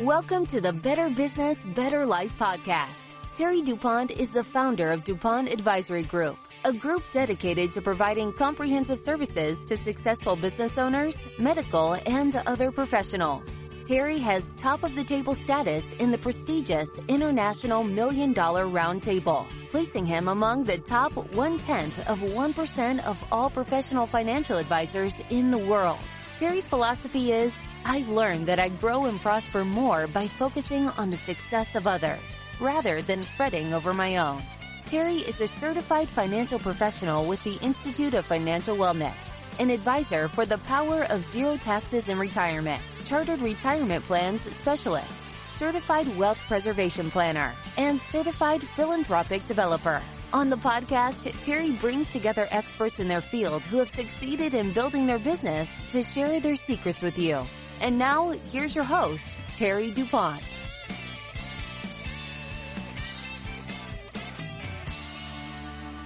Welcome to the Better Business, Better Life podcast. Terry DuPont is the founder of DuPont Advisory Group, a group dedicated to providing comprehensive services to successful business owners, medical, and other professionals. Terry has top of the table status in the prestigious International Million Dollar Roundtable, placing him among the top one tenth of 1% of all professional financial advisors in the world. Terry's philosophy is I've learned that I grow and prosper more by focusing on the success of others rather than fretting over my own. Terry is a certified financial professional with the Institute of Financial Wellness, an advisor for the power of zero taxes in retirement, chartered retirement plans specialist, certified wealth preservation planner, and certified philanthropic developer. On the podcast, Terry brings together experts in their field who have succeeded in building their business to share their secrets with you. And now, here's your host, Terry DuPont.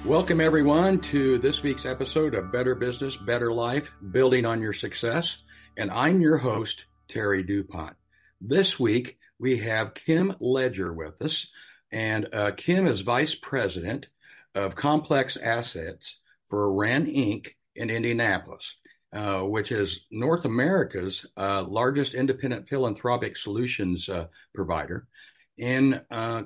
Welcome, everyone, to this week's episode of Better Business, Better Life, Building on Your Success. And I'm your host, Terry DuPont. This week, we have Kim Ledger with us. And uh, Kim is Vice President of complex assets for Ren Inc. in Indianapolis, uh, which is North America's uh, largest independent philanthropic solutions uh, provider. In uh,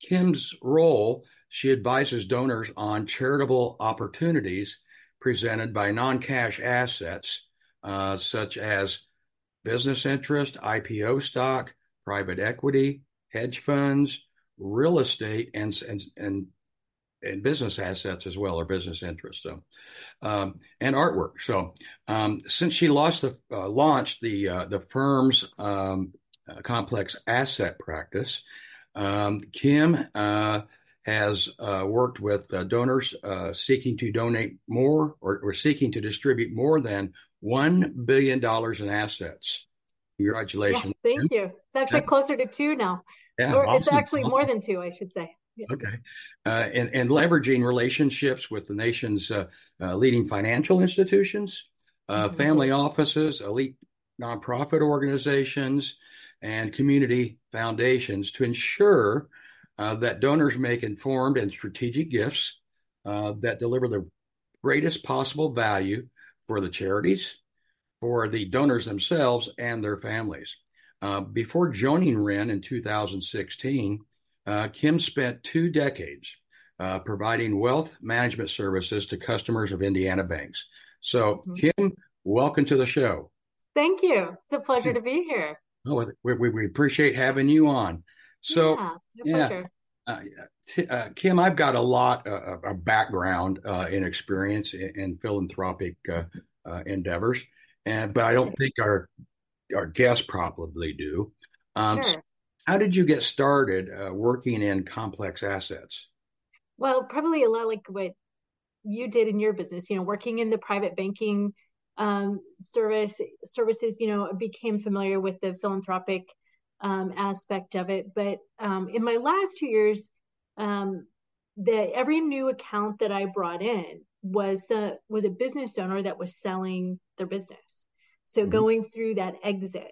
Kim's role, she advises donors on charitable opportunities presented by non cash assets uh, such as business interest, IPO stock, private equity, hedge funds, real estate, and, and, and and business assets as well, or business interests. So, um, and artwork. So, um, since she lost the uh, launched the uh, the firm's um, uh, complex asset practice, um, Kim uh, has uh, worked with uh, donors seeking to donate more or, or, seeking to distribute more than one billion dollars in assets. Congratulations! Yeah, thank you. It's actually closer to two now. Yeah, awesome. it's actually more than two, I should say. Okay. Uh, and, and leveraging relationships with the nation's uh, uh, leading financial institutions, uh, mm-hmm. family offices, elite nonprofit organizations, and community foundations to ensure uh, that donors make informed and strategic gifts uh, that deliver the greatest possible value for the charities, for the donors themselves, and their families. before joining Ren in 2016, uh, Kim spent two decades uh, providing wealth management services to customers of Indiana banks. So, mm-hmm. Kim, welcome to the show. Thank you. It's a pleasure to be here. Oh, we, we, we appreciate having you on. So, yeah, yeah uh, t- uh, Kim, I've got a lot of, of background uh, and experience in, in philanthropic uh, uh, endeavors, and but I don't think our our guests probably do. Um, sure. How did you get started uh, working in complex assets? Well, probably a lot like what you did in your business. You know, working in the private banking um, service services. You know, became familiar with the philanthropic um, aspect of it. But um, in my last two years, um, that every new account that I brought in was uh, was a business owner that was selling their business. So mm-hmm. going through that exit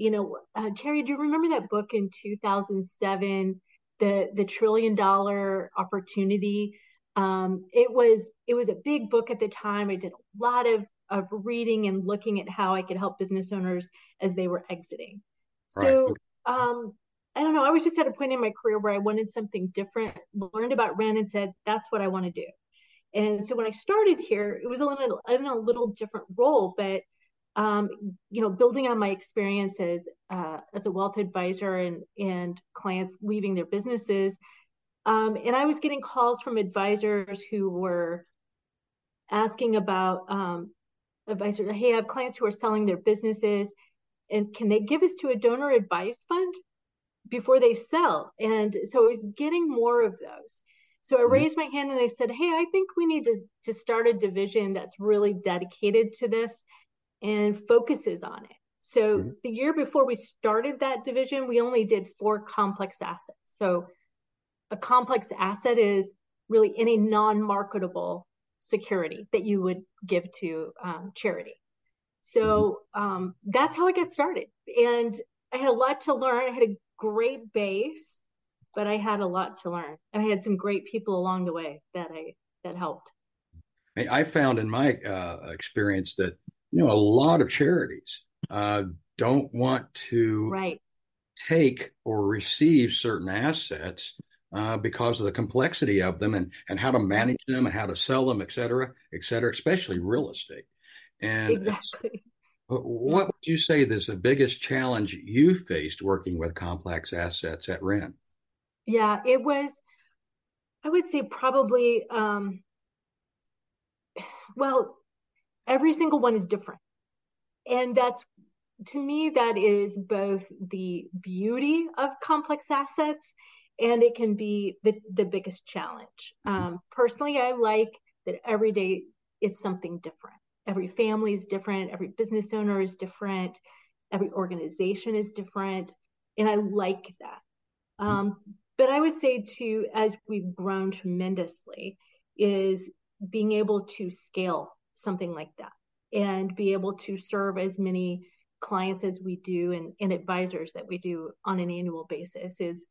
you know, uh, Terry, do you remember that book in 2007, the the trillion dollar opportunity? Um, it was it was a big book at the time. I did a lot of of reading and looking at how I could help business owners as they were exiting. So right. um, I don't know. I was just at a point in my career where I wanted something different. Learned about Ren and said that's what I want to do. And so when I started here, it was a little in a little different role, but um, you know, building on my experiences uh, as a wealth advisor and and clients leaving their businesses, um, and I was getting calls from advisors who were asking about um, advisors. Hey, I have clients who are selling their businesses, and can they give this to a donor advice fund before they sell? And so I was getting more of those. So I mm-hmm. raised my hand and I said, Hey, I think we need to, to start a division that's really dedicated to this and focuses on it. So mm-hmm. the year before we started that division, we only did four complex assets. So a complex asset is really any non-marketable security that you would give to um, charity. So mm-hmm. um, that's how I got started. And I had a lot to learn. I had a great base, but I had a lot to learn, and I had some great people along the way that I that helped. I found in my uh, experience that you know a lot of charities uh, don't want to right. take or receive certain assets uh, because of the complexity of them and, and how to manage them and how to sell them, et cetera, et cetera, especially real estate. And exactly. What would you say is the biggest challenge you faced working with complex assets at Ren? Yeah, it was, I would say probably, um, well, every single one is different. And that's, to me, that is both the beauty of complex assets and it can be the, the biggest challenge. Um, personally, I like that every day it's something different every family is different, every business owner is different, every organization is different. And I like that. Um, but I would say, too, as we've grown tremendously, is being able to scale something like that and be able to serve as many clients as we do and, and advisors that we do on an annual basis is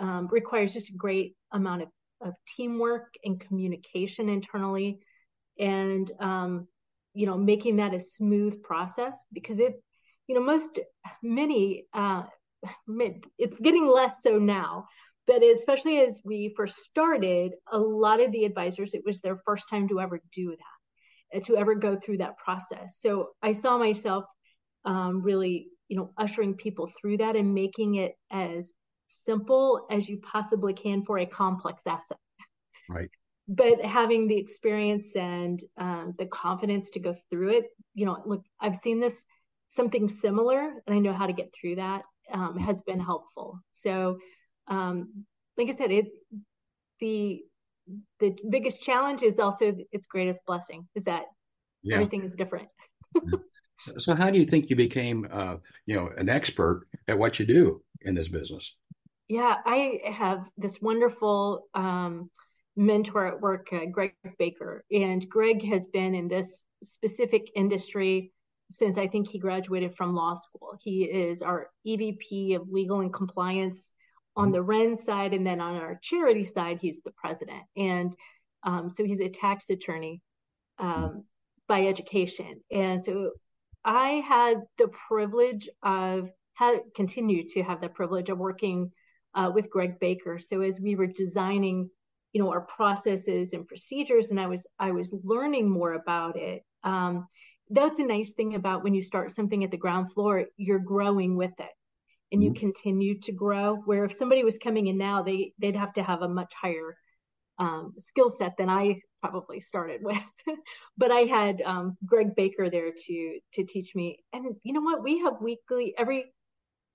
um, requires just a great amount of, of teamwork and communication internally. And um, you know making that a smooth process because it you know most many uh it's getting less so now but especially as we first started a lot of the advisors it was their first time to ever do that to ever go through that process. So i saw myself um, really you know ushering people through that and making it as simple as you possibly can for a complex asset. Right. But having the experience and um, the confidence to go through it you know look i've seen this something similar and i know how to get through that um, has been helpful. So um, like i said it the the biggest challenge is also its greatest blessing is that yeah. everything is different so, so, how do you think you became uh, you know an expert at what you do in this business yeah i have this wonderful um, mentor at work, uh, Greg Baker. And Greg has been in this specific industry since I think he graduated from law school. He is our EVP of legal and compliance on the Ren side. And then on our charity side, he's the president. And um, so he's a tax attorney um, by education. And so I had the privilege of, had continued to have the privilege of working uh, with Greg Baker. So as we were designing you know our processes and procedures and i was i was learning more about it um, that's a nice thing about when you start something at the ground floor you're growing with it and mm-hmm. you continue to grow where if somebody was coming in now they they'd have to have a much higher um, skill set than i probably started with but i had um, greg baker there to to teach me and you know what we have weekly every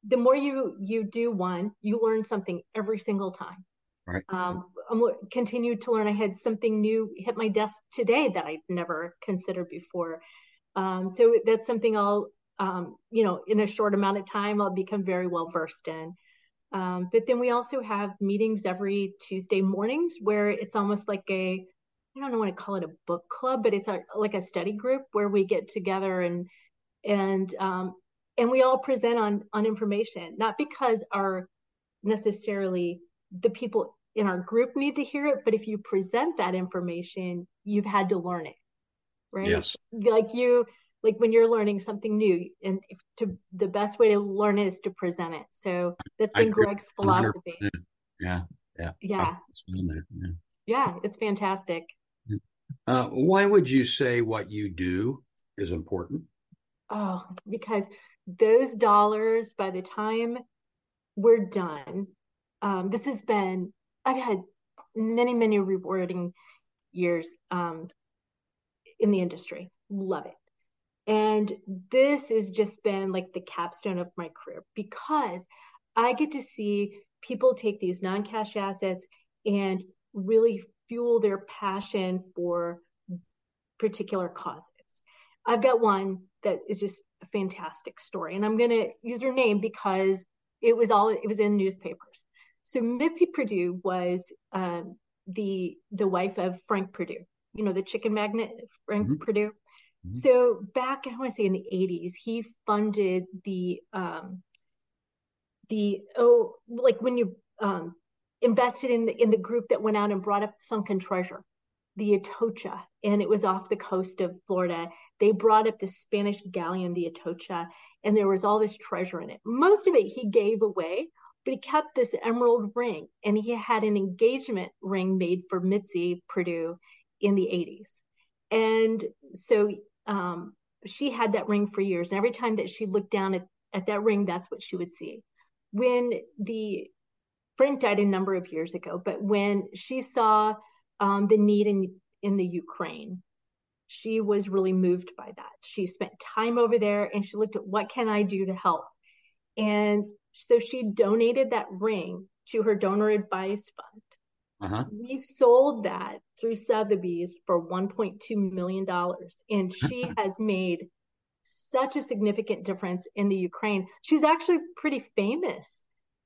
the more you you do one you learn something every single time Right. Um, I'm continued to learn. I had something new hit my desk today that I'd never considered before. Um, so that's something I'll, um, you know, in a short amount of time, I'll become very well versed in. Um, but then we also have meetings every Tuesday mornings where it's almost like a, I don't know want to call it a book club, but it's a, like a study group where we get together and and um, and we all present on on information, not because our necessarily the people in our group need to hear it, but if you present that information, you've had to learn it, right? Yes. Like you, like when you're learning something new, and to the best way to learn it is to present it. So that's been Greg's philosophy. Yeah, yeah, yeah. Yeah. yeah, it's fantastic. Uh, why would you say what you do is important? Oh, because those dollars, by the time we're done, um, this has been I've had many, many rewarding years um, in the industry. Love it. And this has just been like the capstone of my career because I get to see people take these non cash assets and really fuel their passion for particular causes. I've got one that is just a fantastic story, and I'm going to use her name because it was all it was in newspapers. So Mitzi Perdue was um, the the wife of Frank Perdue, you know, the chicken magnet Frank mm-hmm. Perdue. Mm-hmm. So back, I want to say in the 80s, he funded the um, the oh like when you um, invested in the in the group that went out and brought up sunken treasure the atocha and it was off the coast of florida. They brought up the spanish galleon the atocha and there was all this treasure in it. Most of it he gave away but he kept this emerald ring and he had an engagement ring made for mitzi Perdue in the 80s and so um, she had that ring for years and every time that she looked down at, at that ring that's what she would see when the Frank died a number of years ago, but when she saw um, the need in in the Ukraine, she was really moved by that. She spent time over there and she looked at what can I do to help, and so she donated that ring to her donor advice fund. Uh-huh. We sold that through Sotheby's for 1.2 million dollars, and she has made such a significant difference in the Ukraine. She's actually pretty famous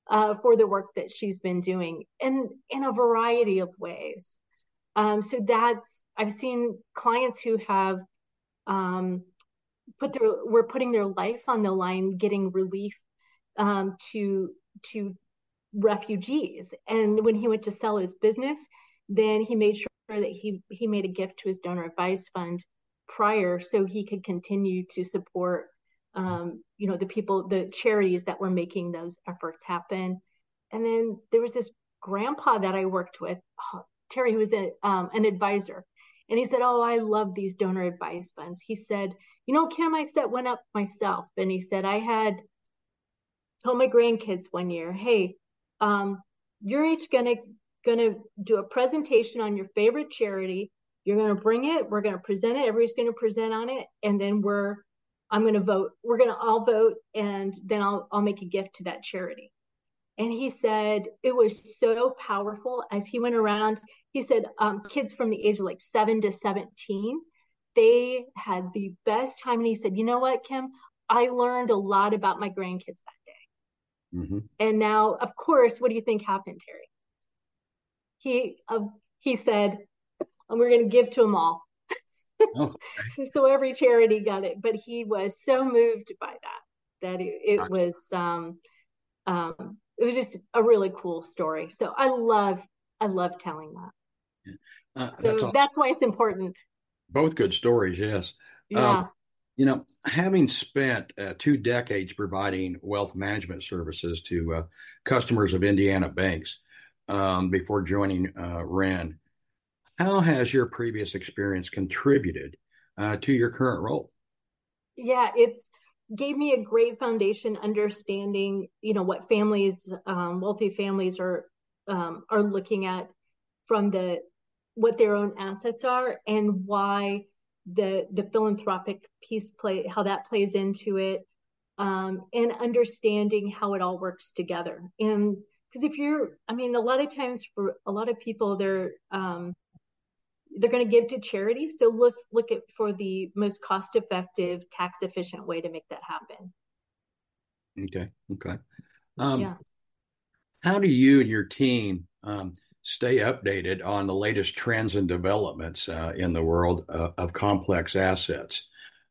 uh, for the work that she's been doing in in a variety of ways. Um, so that's I've seen clients who have um, put their were putting their life on the line, getting relief um, to to refugees. And when he went to sell his business, then he made sure that he he made a gift to his donor advised fund prior so he could continue to support um, you know the people the charities that were making those efforts happen. And then there was this grandpa that i worked with terry who was a, um, an advisor. And he said oh i love these donor advice funds. He said you know kim i set one up myself. And he said i had told my grandkids one year hey um, you're each gonna gonna do a presentation on your favorite charity you're to bring it. We're to present it. Everybody's to present on it. And then we're, I'm to vote. We're to all vote. And then I'll, I'll make a gift to that charity. And he said it was so powerful as he went around. He said um, kids from the age of like seven to 17, they had the best time. And he said, you know what, Kim? I learned a lot about my grandkids that. Mm-hmm. And now, of course, what do you think happened, Terry? He uh, he said, and we're going to give to them all. oh, okay. so every charity got it, but he was so moved by that that it, it gotcha. was um, um, it was just a really cool story. So I love I love telling that. Yeah. Uh, so that's, that's, why it's important. Both good stories, yes. Yeah. Um, you know, having spent uh, two decades providing wealth management services to uh, customers of Indiana banks um, before joining uh, how has your previous experience contributed uh, to your current role? Yeah, it's gave me a great foundation understanding, you know, what families, um, wealthy families are um, are looking at from the what their own assets are and why the the philanthropic piece play how that plays into it um, and understanding how it all works together and because if you're i mean a lot of times for a lot of people they're um, they're going to give to charity. So let's look at for the most cost effective, tax efficient way to make that happen. Okay. Okay. Um, yeah. How do you and your team um, stay updated on the latest trends and developments uh, in the world uh, of complex assets?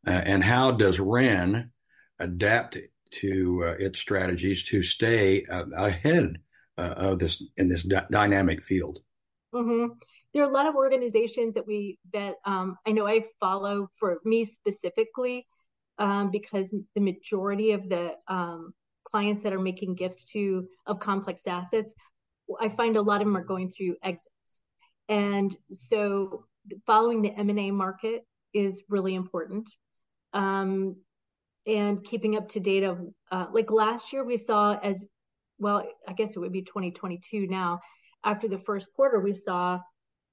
Uh, and how does REN adapt to uh, its strategies to stay uh, ahead uh, of this in this d- dynamic field? Mm-hmm there are a lot of organizations that we that um, I know I follow for me specifically um, because the majority of the um, clients that are making gifts to of complex assets, I find a lot of them are going through exits, and so following the M and A market is really important. Um, and keeping up to date of uh, like last year we saw as well i guess it would be 2022 now after the first quarter we saw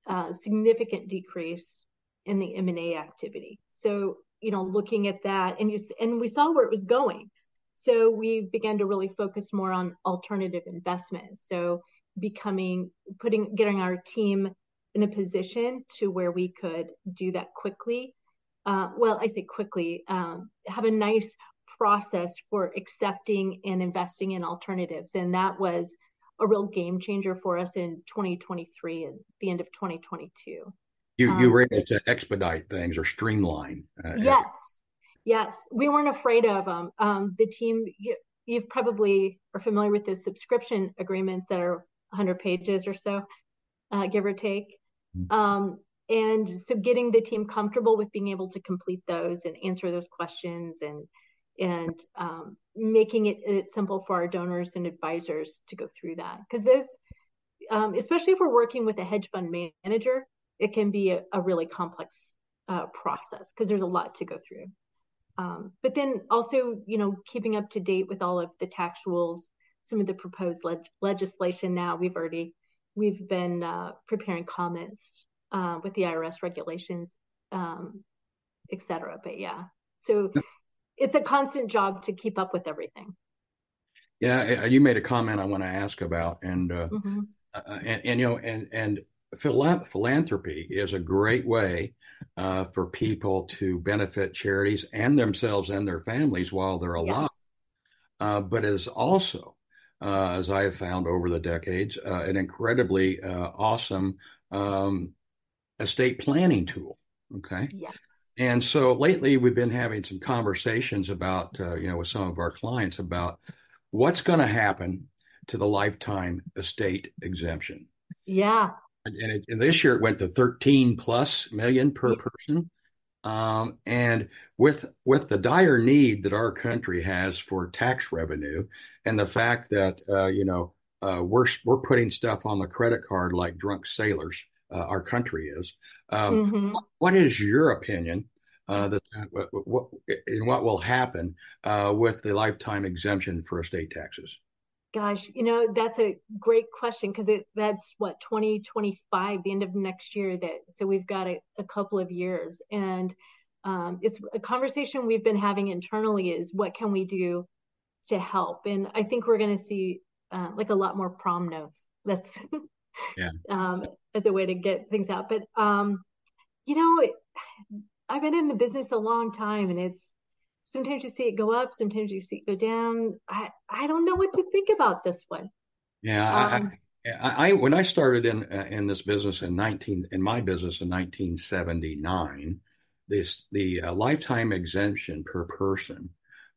uh, significant decrease in the M&A activity. So, you know, looking at that and you and we saw where it was going. So we began to really focus more on alternative investments. So becoming putting getting our team in a position to where we could do that quickly. Uh, well, I say quickly, um, have a nice process for accepting and investing in alternatives. And that was a real game changer for us in 2023 and the end of 2022. You um, you were able to expedite things or streamline. Uh, yes, yes, we weren't afraid of them. Um, the team, you've probably are familiar with those subscription agreements that are 100 pages or so, uh, give or take. Mm-hmm. Um, and so getting the team comfortable with being able to complete those and answer those questions and and um, making it, it, simple for our donors and advisors to go through that because those um, especially if we're working with a hedge fund manager it can be a, a really complex uh, process because there's a lot to go through um, but then also you know keeping up to date with all of the tax rules some of the proposed leg- legislation now we've already we've been uh, preparing comments uh, with the IRS regulations, um, et cetera. But yeah, so it's a constant job to keep up with everything. Yeah, you made a comment I want to ask about, and uh, mm-hmm. uh, and, and, you know, and and philanthropy is a great way uh, for people to benefit charities and themselves and their families while they're alive. Yes. Uh, but is also, uh, as I have found over the decades, uh, an incredibly awesome um, estate planning tool. Okay. Yes. And so lately we've been having some conversations about, uh, you know, with some of our clients about what's going to happen to the lifetime estate exemption. Yeah. And, and, it, and, this year it went to 13 plus million per person. Um, and with with the dire need that our country has for tax revenue, and the fact that uh, you know uh, we're we're putting stuff on the credit card like drunk sailors, uh, our country is. Um, mm-hmm. what, what is your opinion uh, that what, what, in what will happen uh, with the lifetime exemption for estate taxes? Gosh, you know that's a great question because it that's what 2025, the end of next year. That so we've got a, a couple of years, and um, it's a conversation we've been having internally. Is what can we do to help? And I think we're going to see uh, like a lot more prom notes. That's yeah. um, as a way to get things out. But um, you know, I've been in the business a long time, and it's sometimes you see it go up, sometimes you see it go down. I I don't know what to think about this one. Yeah, um, I, I, I, when I started in uh, in this business in nineteen in my business in nineteen seventy nine, this the uh, lifetime exemption per person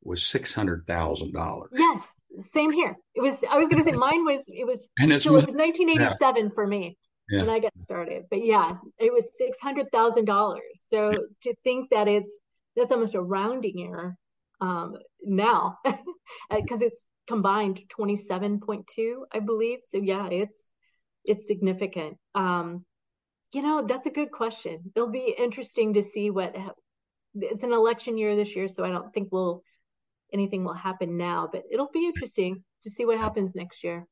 was six hundred thousand dollars. Yes, same here. It was. I was going to say mine was. It was. And so it was 1987 yeah. for me yeah. when I got started. But yeah, it was six hundred thousand dollars. So yeah. to think that it's that's almost a rounding error um, now, because it's combined 27.2, I believe. So yeah, it's it's significant. Um, you know, that's a good question. It'll be interesting to see what. It's an election year this year, so I don't think we'll anything will happen now, but it'll be interesting to see what happens next year.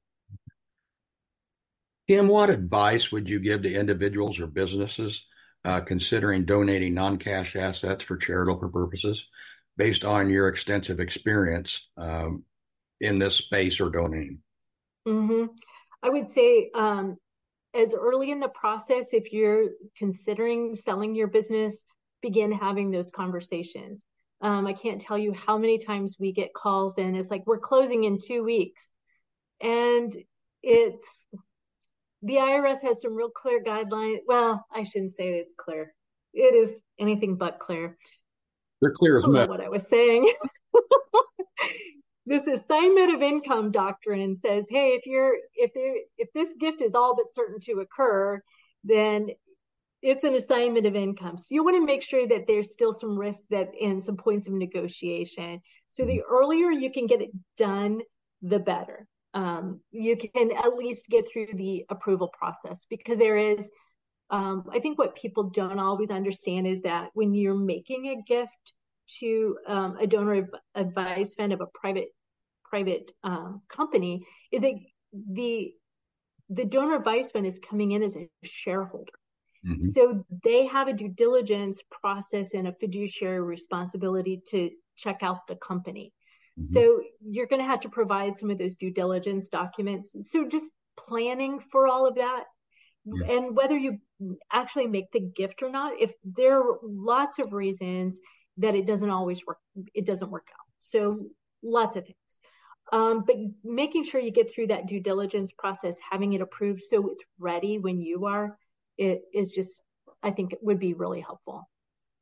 Kim, what advice would you give to individuals or businesses uh, considering donating non cash assets for charitable purposes based on your extensive experience um, in this space or domain? Mm-hmm. I would say, um, as early in the process, if you're considering selling your business, begin having those conversations. Um, I can't tell you how many times we get calls and it's like, we're closing in two weeks. And it's the IRS has some real clear guidelines. Well, I shouldn't say it's clear. It is anything but clear. They're clear as mud. What I was saying. this assignment of income doctrine says, hey, if you're if there if this gift is all but certain to occur, then it's an assignment of income. So you want to make sure that there's still some risk that and some points of negotiation. So the mm-hmm. earlier you can get it done, the better. Um, you can at least get through the approval process because there is, um, I think what people don't always understand is that when you're making a gift to um, a donor advised fund of a private private um, company, is it the the donor advised fund is coming in as a shareholder. Mm-hmm. So they have a due diligence process and a fiduciary responsibility to check out the company. Mm-hmm. So you're going to have to provide some of those due diligence documents. So just planning for all of that. Yeah. And whether you actually make the gift or not, if there are lots of reasons that it doesn't always work, it doesn't work out. So lots of things. Um, but making sure you get through that due diligence process, having it approved so it's ready when you are, it is just, I think it would be really helpful.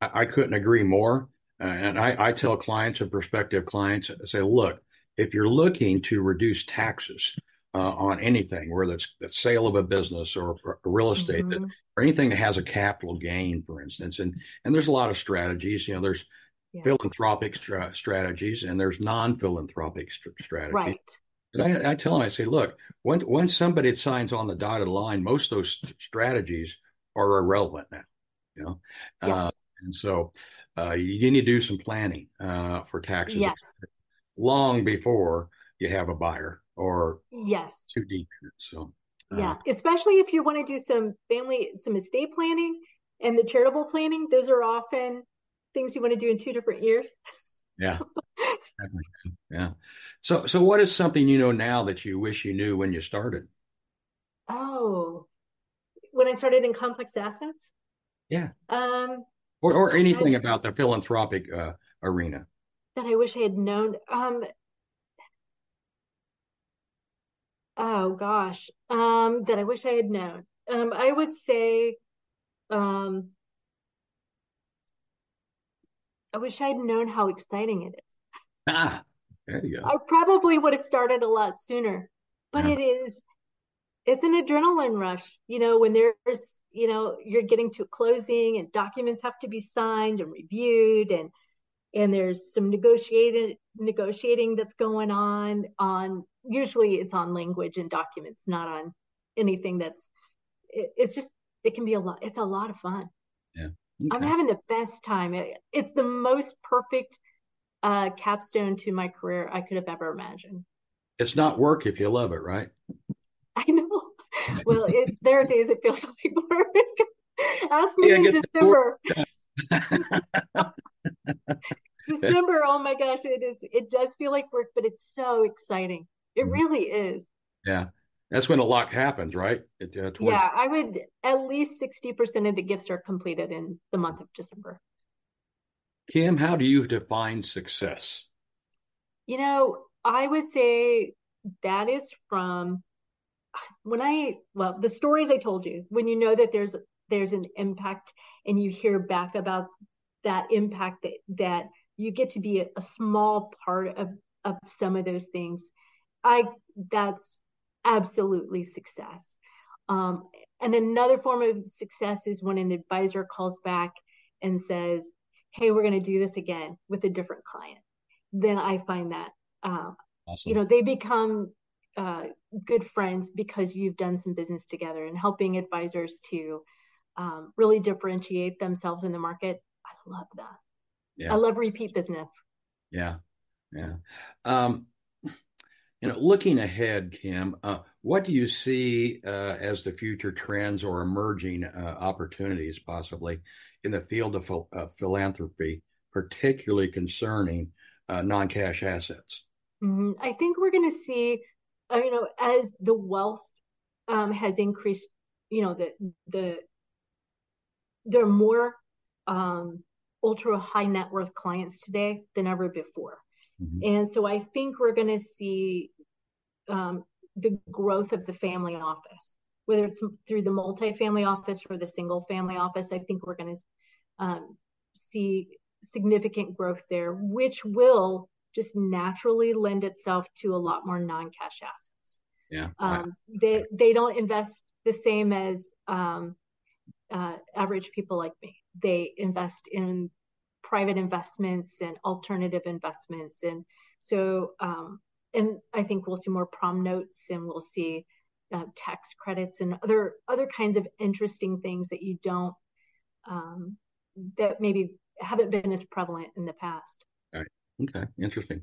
I, I couldn't agree more. And I, I, tell clients and prospective clients, I say, look, if you're looking to reduce taxes uh, on anything, whether it's the sale of a business or, or real estate, mm-hmm. that, or anything that has a capital gain, for instance, and and there's a lot of strategies. You know, there's yeah. philanthropic stra- strategies and there's non-philanthropic st- strategies. Right. I, I, tell them, I say, look, when when somebody signs on the dotted line, most of those st- strategies are irrelevant now. You know, yeah. uh, and so uh, you need to do some planning uh, for taxes yes. long before you have a buyer or yes too deep. So uh, yeah, especially if you want to do some family, some estate planning and the charitable planning. Those are often things you want to do in two different years. Yeah. yeah. So so what is something you know now that you wish you knew when you started? Oh, when I started in complex assets? Yeah. Um or or anything I, about the philanthropic uh, arena. That I wish I had known. Um Oh gosh. Um that I wish I had known. Um I would say um I wish I'd known how exciting it is. Ah, there you go. I probably would have started a lot sooner, but yeah. it is, it's an adrenaline rush. You know, when there's, you know, you're getting to closing and documents have to be signed and reviewed and, and there's some negotiated negotiating that's going on on usually it's on language and documents not on anything that's it, it's just it can be a lot it's a lot of fun yeah Okay. I'm having the best time. It's the most perfect uh, capstone to my career I could have ever imagined. It's not work if you love it, right? I know. Well, it, there are days it feels like work. Ask me yeah, in December. December, oh my gosh, it is. It does feel like work, but it's so exciting. It mm-hmm. really is. Yeah. That's when a lot happens, right? It, uh, towards... Yeah, I would at least 60% of the gifts are completed in the month of December. Kim, how do you define success? You know, I would say that is from when I well, the stories I told you, when you know that there's there's an impact and you hear back about that impact that that you get to be a, a small part of of some of those things. I that's absolutely success. Um, and another form of success is when an advisor calls back and says, Hey, we're going to do this again with a different client. Then I find that, uh, awesome. you know, they become uh, good friends because you've done some business together and helping advisors to um, really differentiate themselves in the market. I love that. Yeah. I love repeat business. Yeah. Yeah. Um, you know, looking ahead, Kim, uh, what do you see uh, as the future trends or emerging uh, opportunities, possibly in the field of ph- uh, philanthropy, particularly concerning uh, non-cash assets? Mm-hmm. I think we're going to see, you know, as the wealth um, has increased, you know, the the there are more um, ultra high net worth clients today than ever before. Mm-hmm. And so I think we're going to see um, the growth of the family office, whether it's through the multi-family office or the single family office. I think we're going to um, see significant growth there, which will just naturally lend itself to a lot more non-cash assets. Yeah. Um, they they don't invest the same as um, uh, average people like me. They invest in private investments and alternative investments. And so, um, and I think we'll see more prom notes and we'll see uh, tax credits and other other kinds of interesting things that you don't um, that maybe haven't been as prevalent in the past. Okay. Interesting.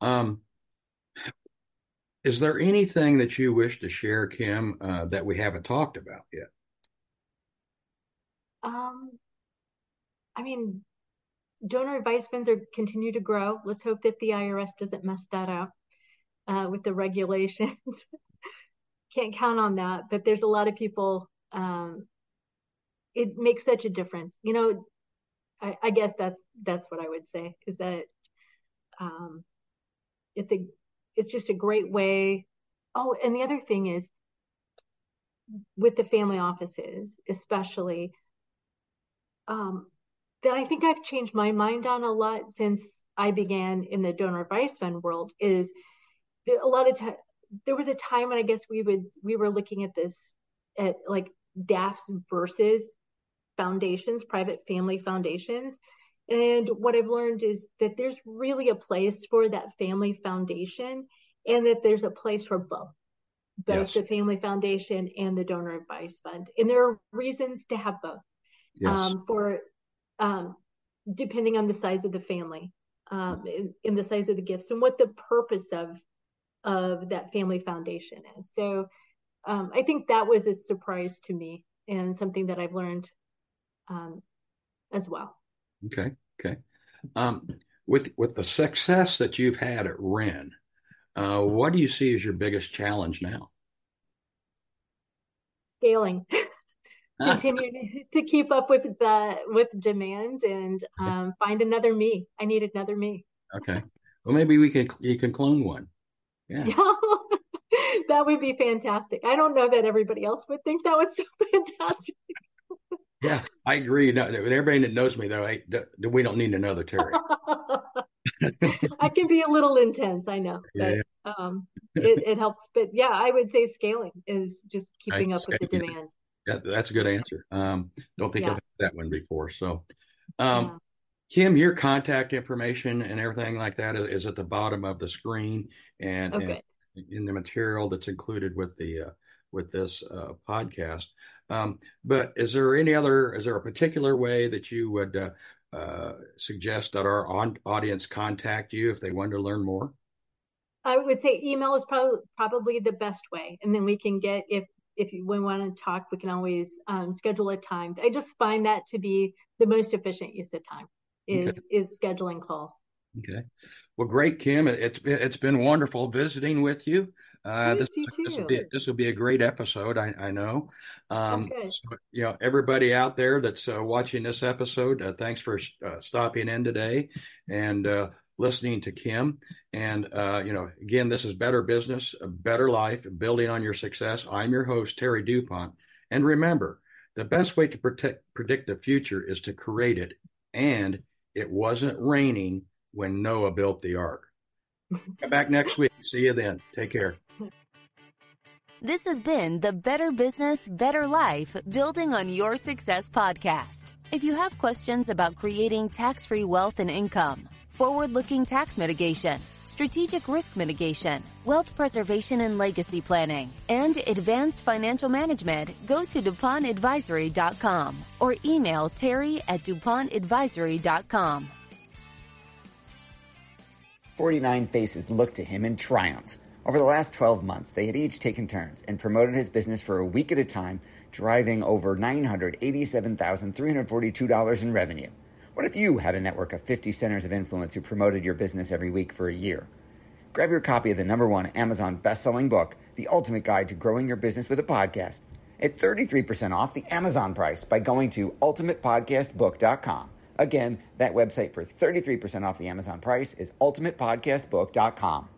Um, is there anything that you wish to share, Kim, uh, that we haven't talked about yet? Um, I mean, donor advice funds are continue to grow. Let's hope that the IRS doesn't mess that up uh, with the regulations. Can't count on that, but there's a lot of people. Um, it makes such a difference. You know, I, I, guess that's that's what I would say is that um, it's a it's just a great way. Oh, and the other thing is with the family offices, especially. Um, that I think I've changed my mind on a lot since I began in the donor advice fund world is a lot of time there was a time when I guess we would we were looking at this at like DAFs versus foundations, private family foundations. And what I've learned is that there's really a place for that family foundation and that there's a place for both, both yes. the family foundation and the donor advice fund. And there are reasons to have both yes. um, for um, depending on the size of the family um, in, in the size of the gifts and what the purpose of of that family foundation is. So um, I think that was a surprise to me and something that I've learned um, as well. Okay. Okay. Um, with with the success that you've had at Ren, uh, what do you see as your biggest challenge now? Scaling. Continue to keep up with the with demand and um, find another me. I need another me. Okay. Well, maybe we can you can clone one. Yeah. that would be fantastic. I don't know that everybody else would think that was so fantastic. yeah, I agree. No, everybody that knows me, though, I, we don't need another Terry. I can be a little intense, I know, but yeah. um, it, it, helps. But yeah, I would say scaling is just keeping I, up with the demand. Yeah, that's a good answer. Um, don't think yeah. I've had that one before. So, um, Kim, your contact information and everything like that is, at the bottom of the screen and, okay. and in the material that's included with the uh, with this uh, podcast. Um, but is there any other? Is there a particular way that you would uh, uh suggest that our on- audience contact you if they want to learn more? I would say email is probably probably the best way, and then we can get if if we want to talk, we can always um, schedule a time. I just find that to be the most efficient use of time is okay. is scheduling calls. Okay. Well, great, Kim. It's it's been wonderful visiting with you. Uh, this, this, will be, this will be a great episode, I, I know. Um, okay. so, you know, everybody out there that's uh, watching this episode, uh, thanks for uh, stopping in today and uh, listening to Kim. And, uh, you know, again, this is Better Business, a Better Life, building on your success. I'm your host, Terry DuPont. And remember, the best way to protect, predict the future is to create it and it wasn't raining when Noah built the ark. Come back next week. See you then. Take care. This has been the Better Business, Better Life Building on Your Success podcast. If you have questions about creating tax free wealth and income, forward looking tax mitigation, strategic risk mitigation, wealth preservation and legacy planning, and advanced financial management, go to DuPontAdvisory.com or email Terry at DuPontAdvisory.com. 49 faces looked to him in triumph. Over the last 12 months, they had each taken turns and promoted his business for a week at a time, driving over $987,342 in revenue. What if you had a network of 50 centers of influence who promoted your business every week for a year? Grab your copy of the number one Amazon best-selling book, The Ultimate Guide to Growing Your Business with a Podcast, at 33% off the Amazon price by going to ultimatepodcastbook.com. Again, that website for 33% off the Amazon price is ultimatepodcastbook.com.